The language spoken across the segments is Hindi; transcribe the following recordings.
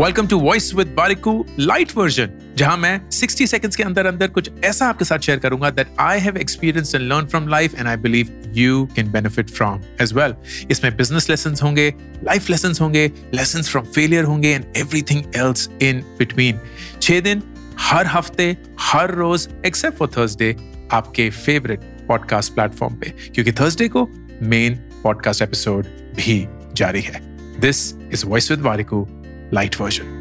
Welcome to voice with Warikoo light version जहाँ मैं 60 सेकंड्स के अंदर अंदर कुछ ऐसा आपके साथ शेयर करूँगा that I have experience and learn from life and I believe you can benefit from as well इसमें बिज़नेस लेसन होंगे लाइफ लेसन होंगे लेसन फ्रॉम फेलियर होंगे and everything else in between छह दिन हर हफ़्ते, हर रोज एक्सेप्ट फॉर थर्सडे आपके फेवरेट पॉडकास्ट प्लेटफॉर्म पे, क्योंकि थर्सडे को मेन पॉडकास्ट एपिसोड भी जारी है. This is voice with Warikoo light version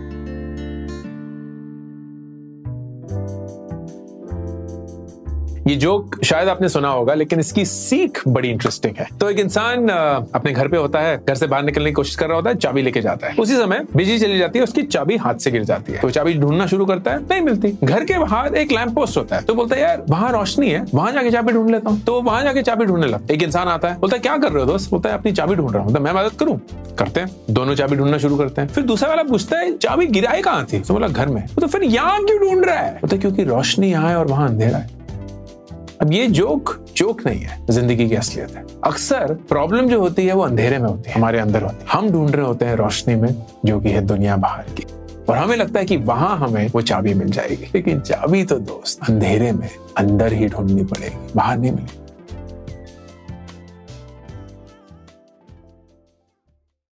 ये जोक शायद आपने सुना होगा, लेकिन इसकी सीख बड़ी इंटरेस्टिंग है। तो एक इंसान अपने घर पे होता है, घर से बाहर निकलने की कोशिश कर रहा होता है, चाबी लेके जाता है। उसी समय बिजली चली जाती है, उसकी चाबी हाथ से गिर जाती है। तो चाबी ढूंढना शुरू करता है, नहीं मिलती। घर के बाहर एक लैंप पोस्ट होता है तो बोलता है, यार, वहाँ रोशनी है, वहाँ जाके चाबी ढूंढ लेता हूँ। तो वहाँ जाके चाबी ढूँढने लगता एक इंसान आता है, बोलता है, क्या कर रहे हो दोस्त? बोलता है, अपनी चाबी ढूंढ रहा हूँ। मैं मदद करूँ? करते हैं, दोनों चाबी ढूंढना शुरू करते हैं। फिर दूसरा वाला पूछता है, चाबी गिराई कहाँ थी? तो बोला, घर में। तो फिर यहाँ क्यों ढूंढ रहा है, क्योंकि रोशनी यहाँ है और वहाँ अंधेरा है। अब ये जोक जोक नहीं है, ज़िंदगी की असलियत है। अक्सर प्रॉब्लम जो होती है वो अंधेरे में होती है, हमारे अंदर होती है। हम ढूंढ रहे होते हैं रोशनी में, जो कि है दुनिया बाहर की। और हमें लगता है कि वहाँ हमें वो चाबी मिल जाएगी। लेकिन चाबी तो दोस्त, अंधेरे में अंदर ही ढूंढनी पड़ेगी, बाहर नहीं मिलेगी।